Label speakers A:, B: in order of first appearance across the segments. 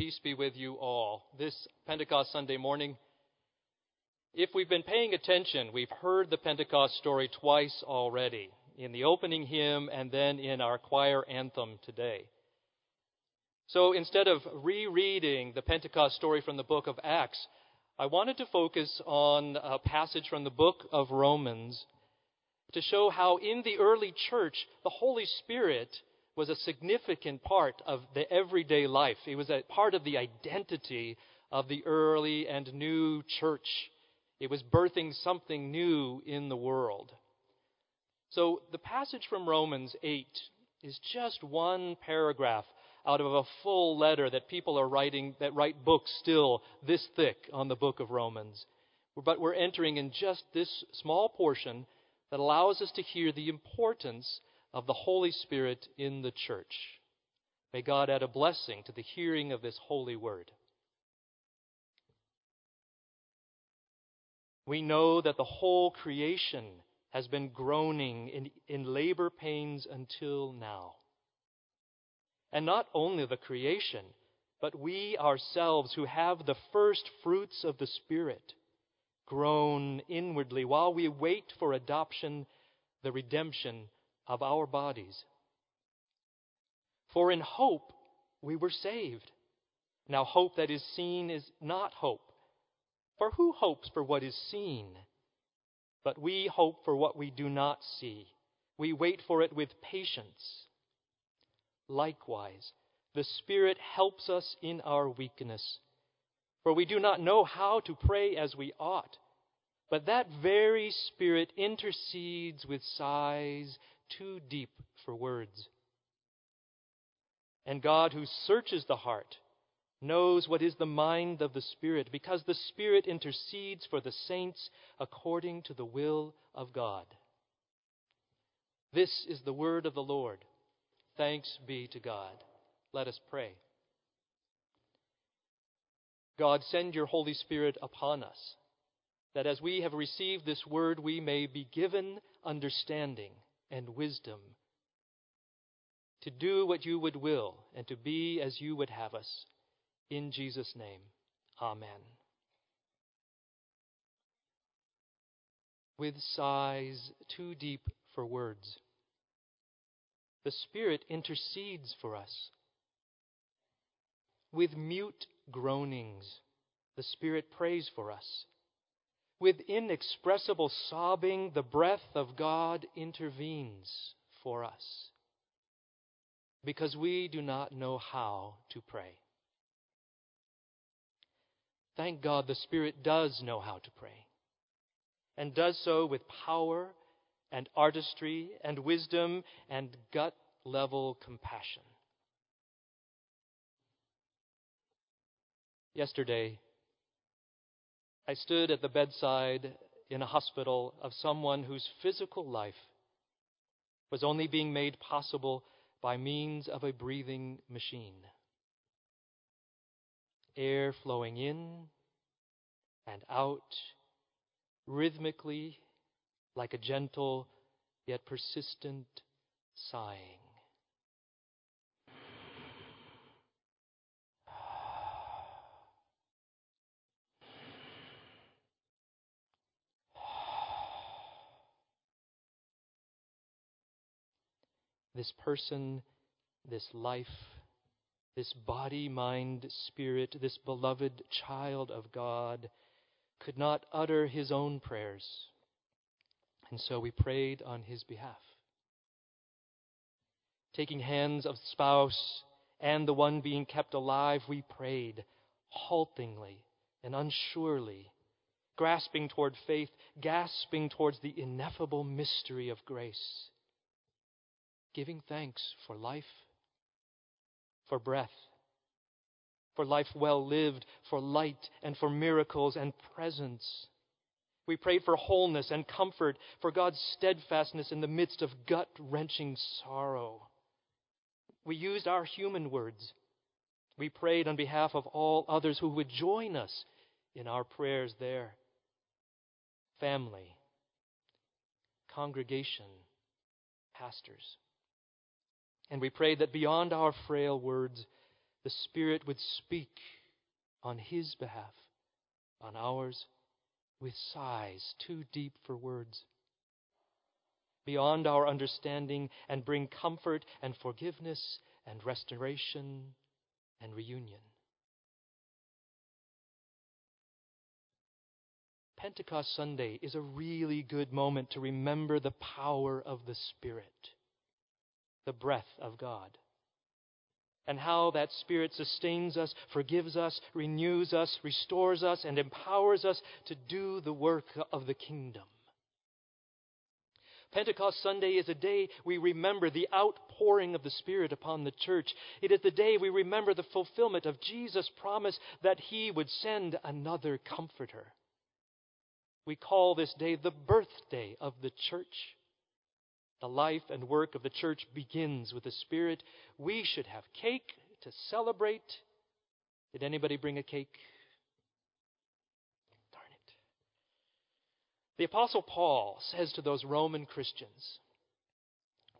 A: Peace be with you all. This Pentecost Sunday morning, if we've been paying attention, we've heard the Pentecost story twice already in the opening hymn and then in our choir anthem today. So instead of rereading the Pentecost story from the book of Acts, I wanted to focus on a passage from the book of Romans to show how in the early church, the Holy Spirit was a significant part of the everyday life. It was a part of the identity of the early and new church. It was birthing something new in the world. So the passage from Romans 8 is just one paragraph out of a full letter that people are writing that write books still this thick on the book of Romans. But we're entering in just this small portion that allows us to hear the importance of the Holy Spirit in the church. May God add a blessing to the hearing of this holy word. We know that the whole creation has been groaning in, in labor pains until now. And not only the creation, but we ourselves who have the first fruits of the Spirit groan inwardly while we wait for adoption, the redemption of our bodies. For in hope we were saved. Now, hope that is seen is not hope. For who hopes for what is seen? But we hope for what we do not see. We wait for it with patience. Likewise, the Spirit helps us in our weakness. For we do not know how to pray as we ought. But that very Spirit intercedes with sighs too deep for words. And God, who searches the heart, knows what is the mind of the Spirit, because the Spirit intercedes for the saints according to the will of God. This is the word of the Lord. Thanks be to God. Let us pray. God, send your Holy Spirit upon us, that as we have received this word, we may be given understanding and wisdom to do what you would will and to be as you would have us. In Jesus' name, Amen. With sighs too deep for words, the Spirit intercedes for us. With mute groanings, the Spirit prays for us. With inexpressible sobbing, the breath of God intervenes for us because we do not know how to pray. Thank God the Spirit does know how to pray and does so with power and artistry and wisdom and gut level compassion. Yesterday, I stood at the bedside in a hospital of someone whose physical life was only being made possible by means of a breathing machine. Air flowing in and out rhythmically like a gentle yet persistent sighing. This person, this life, this body, mind, spirit, this beloved child of God could not utter his own prayers. And so we prayed on his behalf. Taking hands of spouse and the one being kept alive, we prayed haltingly and unsurely, grasping toward faith, gasping towards the ineffable mystery of grace giving thanks for life, for breath, for life well lived, for light and for miracles and presence. We prayed for wholeness and comfort, for God's steadfastness in the midst of gut wrenching sorrow. We used our human words. We prayed on behalf of all others who would join us in our prayers there family, congregation, pastors. And we pray that beyond our frail words, the Spirit would speak on His behalf, on ours, with sighs too deep for words, beyond our understanding, and bring comfort and forgiveness and restoration and reunion. Pentecost Sunday is a really good moment to remember the power of the Spirit, the breath of God, and how that Spirit sustains us, forgives us, renews us, restores us, and empowers us to do the work of the kingdom. Pentecost Sunday is a day we remember the outpouring of the Spirit upon the church. It is the day we remember the fulfillment of Jesus' promise that He would send another Comforter. We call this day the birthday of the church. The life and work of the church begins with the Spirit. We should have cake to celebrate. Did anybody bring a cake? Darn it. The Apostle Paul says to those Roman Christians,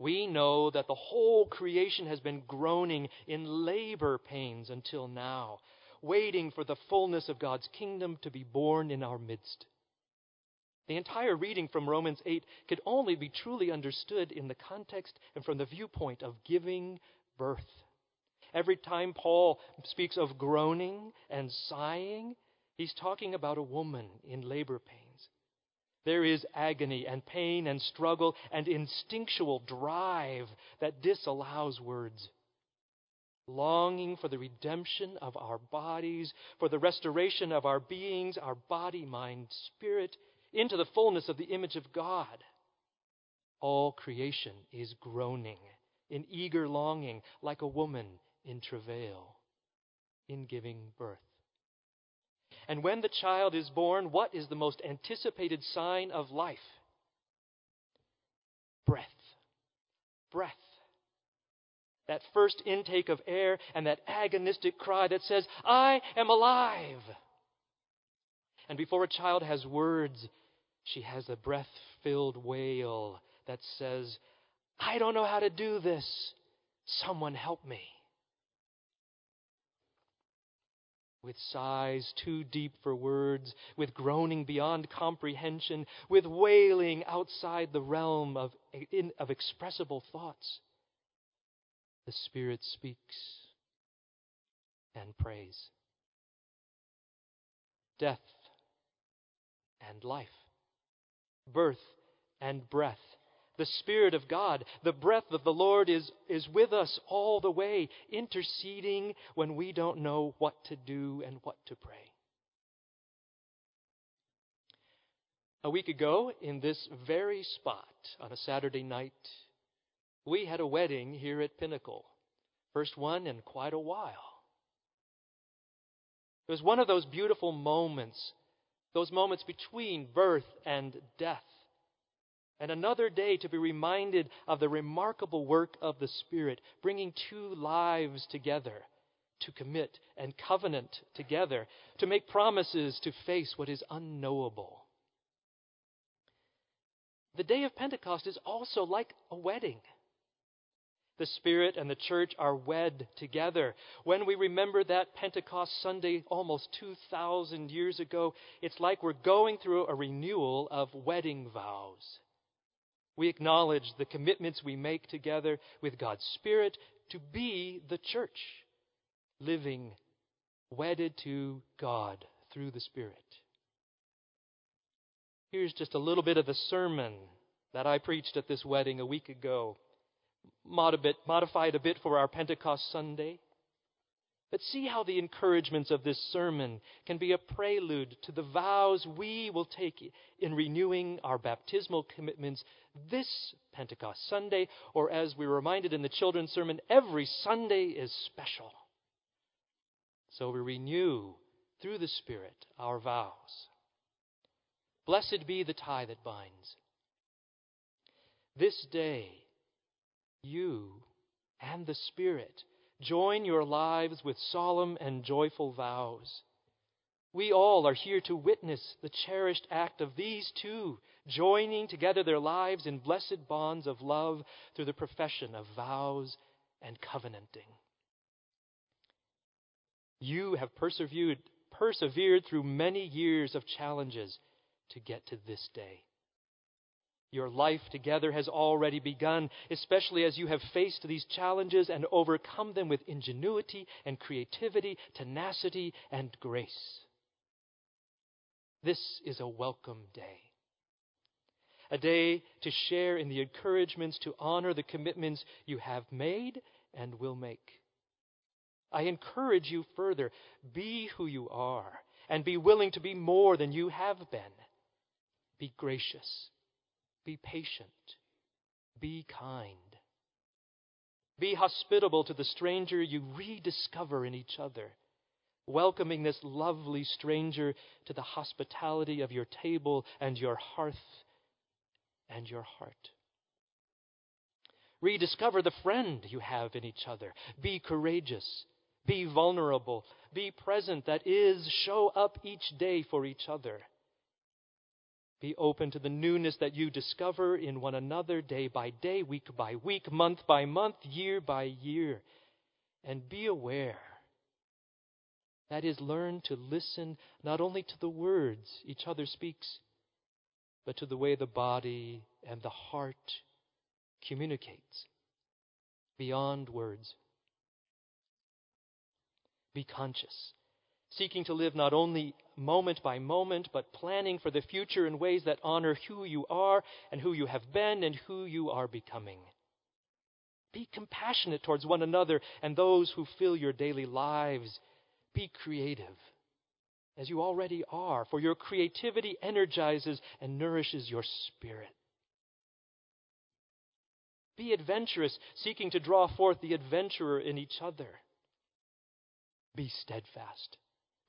A: We know that the whole creation has been groaning in labor pains until now, waiting for the fullness of God's kingdom to be born in our midst. The entire reading from Romans 8 could only be truly understood in the context and from the viewpoint of giving birth. Every time Paul speaks of groaning and sighing, he's talking about a woman in labor pains. There is agony and pain and struggle and instinctual drive that disallows words. Longing for the redemption of our bodies, for the restoration of our beings, our body, mind, spirit, into the fullness of the image of God. All creation is groaning in eager longing, like a woman in travail, in giving birth. And when the child is born, what is the most anticipated sign of life? Breath. Breath. That first intake of air and that agonistic cry that says, I am alive. And before a child has words, she has a breath filled wail that says, I don't know how to do this. Someone help me. With sighs too deep for words, with groaning beyond comprehension, with wailing outside the realm of, in, of expressible thoughts, the Spirit speaks and prays. Death and life, birth and breath. The Spirit of God, the breath of the Lord is, is with us all the way, interceding when we don't know what to do and what to pray. A week ago, in this very spot, on a Saturday night, we had a wedding here at Pinnacle. First one in quite a while. It was one of those beautiful moments those moments between birth and death. And another day to be reminded of the remarkable work of the Spirit, bringing two lives together to commit and covenant together, to make promises to face what is unknowable. The day of Pentecost is also like a wedding. The Spirit and the church are wed together. When we remember that Pentecost Sunday almost 2,000 years ago, it's like we're going through a renewal of wedding vows. We acknowledge the commitments we make together with God's Spirit to be the church, living wedded to God through the Spirit. Here's just a little bit of the sermon that I preached at this wedding a week ago modified a bit for our Pentecost Sunday. But see how the encouragements of this sermon can be a prelude to the vows we will take in renewing our baptismal commitments this Pentecost Sunday, or as we were reminded in the children's sermon, every Sunday is special. So we renew through the Spirit our vows. Blessed be the tie that binds. This day, you and the Spirit join your lives with solemn and joyful vows. We all are here to witness the cherished act of these two joining together their lives in blessed bonds of love through the profession of vows and covenanting. You have persevered, persevered through many years of challenges to get to this day. Your life together has already begun, especially as you have faced these challenges and overcome them with ingenuity and creativity, tenacity and grace. This is a welcome day. A day to share in the encouragements to honor the commitments you have made and will make. I encourage you further be who you are and be willing to be more than you have been. Be gracious be patient. Be kind. Be hospitable to the stranger you rediscover in each other, welcoming this lovely stranger to the hospitality of your table and your hearth and your heart. Rediscover the friend you have in each other. Be courageous. Be vulnerable. Be present. That is, show up each day for each other. Be open to the newness that you discover in one another day by day, week by week, month by month, year by year. And be aware. That is, learn to listen not only to the words each other speaks, but to the way the body and the heart communicates beyond words. Be conscious seeking to live not only moment by moment, but planning for the future in ways that honor who you are and who you have been and who you are becoming. Be compassionate towards one another and those who fill your daily lives. Be creative, as you already are, for your creativity energizes and nourishes your spirit. Be adventurous, seeking to draw forth the adventurer in each other. Be steadfast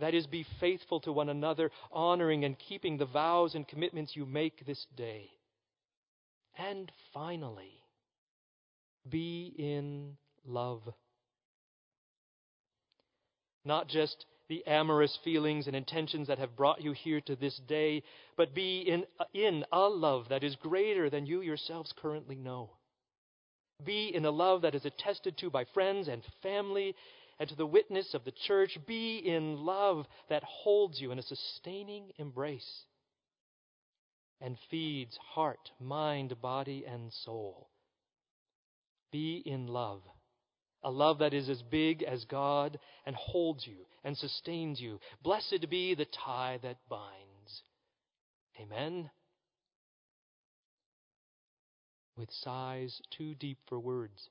A: that is, be faithful to one another, honoring and keeping the vows and commitments you make this day. And finally, be in love. Not just the amorous feelings and intentions that have brought you here to this day, but be in, in a love that is greater than you yourselves currently know. Be in a love that is attested to by friends and family and to the witness of the church, be in love that holds you in a sustaining embrace and feeds heart, mind, body, and soul. Be in love, a love that is as big as God and holds you and sustains you. Blessed be the tie that binds. Amen. With sighs too deep for words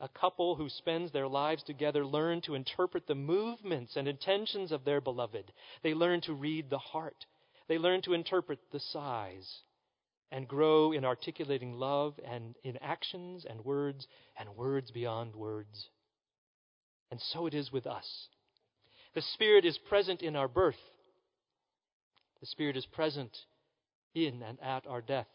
A: a couple who spends their lives together learn to interpret the movements and intentions of their beloved. They learn to read the heart. They learn to interpret the sighs and grow in articulating love and in actions and words and words beyond words. And so it is with us. The Spirit is present in our birth. The Spirit is present in and at our death.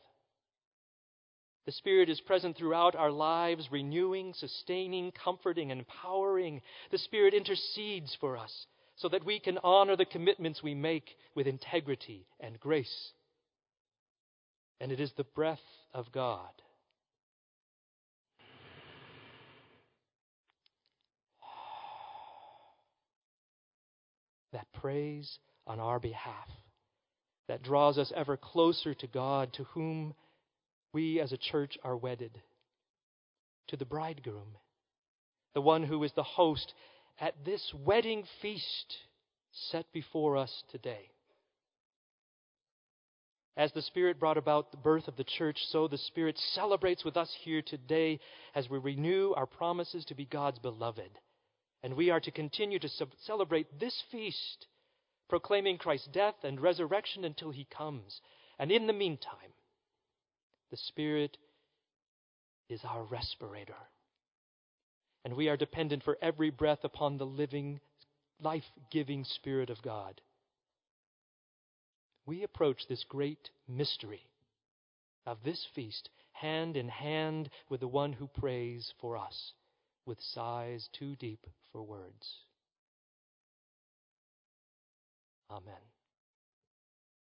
A: The Spirit is present throughout our lives, renewing, sustaining, comforting, empowering. The Spirit intercedes for us so that we can honor the commitments we make with integrity and grace. And it is the breath of God. That prays on our behalf, that draws us ever closer to God, to whom we as a church are wedded to the bridegroom, the one who is the host at this wedding feast set before us today. As the Spirit brought about the birth of the church, so the Spirit celebrates with us here today as we renew our promises to be God's beloved. And we are to continue to celebrate this feast, proclaiming Christ's death and resurrection until he comes. And in the meantime, the Spirit is our respirator. And we are dependent for every breath upon the living, life giving Spirit of God. We approach this great mystery of this feast hand in hand with the one who prays for us with sighs too deep for words. Amen.